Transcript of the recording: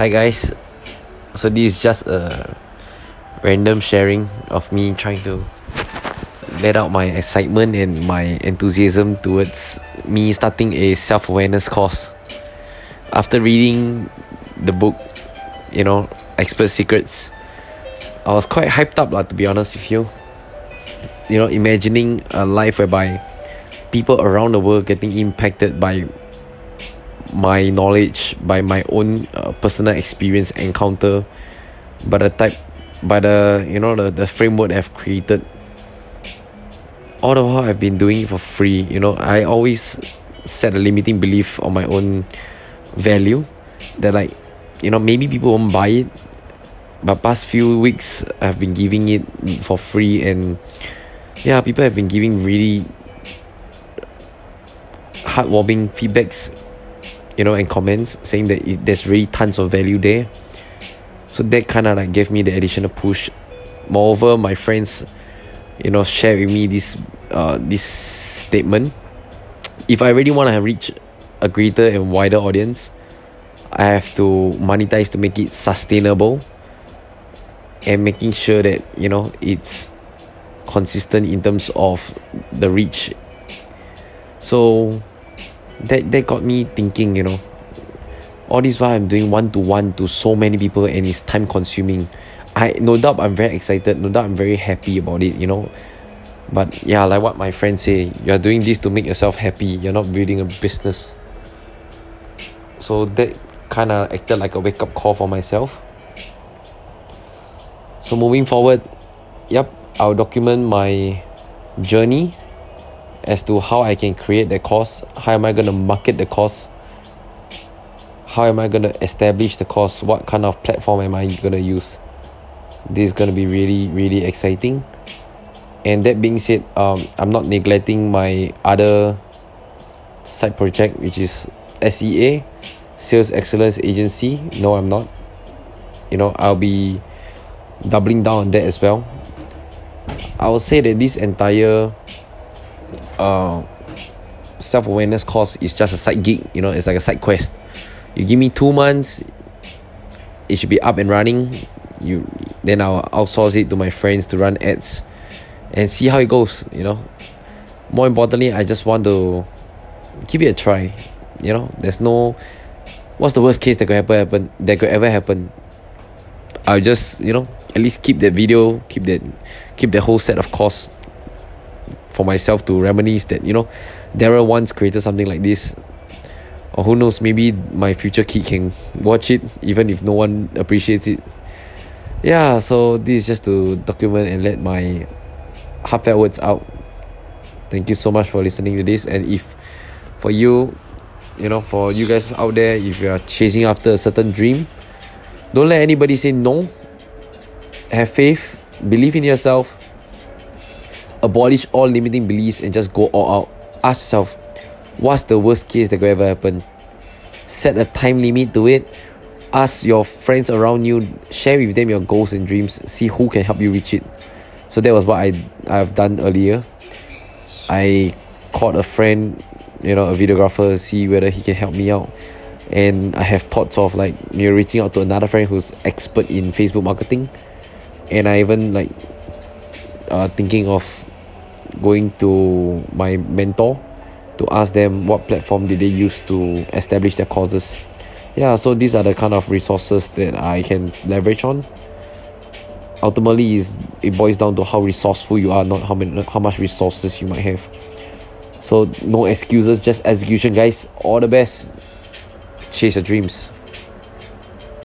Hi guys. So this is just a random sharing of me trying to let out my excitement and my enthusiasm towards me starting a self-awareness course. After reading the book, you know, Expert Secrets, I was quite hyped up lah, to be honest with you. You know, imagining a life whereby people around the world getting impacted by my knowledge by my own uh, personal experience encounter by the type by the you know the, the framework I've created all the while I've been doing it for free you know. I always set a limiting belief on my own value that like you know maybe people won't buy it but past few weeks I've been giving it for free and yeah people have been giving really heartwarming feedbacks you know, and comments saying that it, there's really tons of value there. So that kind of like gave me the additional push. Moreover, my friends, you know, share with me this uh this statement. If I really want to reach a greater and wider audience, I have to monetize to make it sustainable and making sure that you know it's consistent in terms of the reach. So that that got me thinking you know. All this while I'm doing one to one to so many people and it's time consuming. I no doubt I'm very excited no doubt I'm very happy about it you know. But yeah like what my friends say you're doing this to make yourself happy you're not building a business. So that kind of acted like a wake up call for myself. So moving forward yep I'll document my journey as to how I can create the course, how am I going to market the course, how am I going to establish the course, what kind of platform am I going to use. This is going to be really, really exciting. And that being said, um, I'm not neglecting my other side project, which is SEA, Sales Excellence Agency. No, I'm not. You know, I'll be doubling down on that as well. I will say that this entire uh, self awareness course is just a side gig. You know, it's like a side quest. You give me two months, it should be up and running. You then I'll outsource it to my friends to run ads, and see how it goes. You know, more importantly, I just want to give it a try. You know, there's no what's the worst case that could ever happen that could ever happen. I'll just you know at least keep that video, keep that keep the whole set of course for myself to reminisce that you know Daryl once created something like this. Or who knows maybe my future kid can watch it even if no one appreciates it. Yeah so this is just to document and let my heartfelt words out. Thank you so much for listening to this. And if for you you know for you guys out there if you are chasing after a certain dream don't let anybody say no. Have faith. Believe in yourself abolish all limiting beliefs and just go all out. Ask yourself, what's the worst case that could ever happen? Set a time limit to it. Ask your friends around you, share with them your goals and dreams, see who can help you reach it. So that was what I I've done earlier. I called a friend, you know, a videographer, see whether he can help me out. And I have thoughts of like you reaching out to another friend who's expert in Facebook marketing. And I even like uh, thinking of going to my mentor to ask them what platform did they use to establish their courses. Yeah so these are the kind of resources that i can leverage on. Ultimately is it boils down to how resourceful you are not how many how much resources you might have. So no excuses just execution guys. All the best. Chase your dreams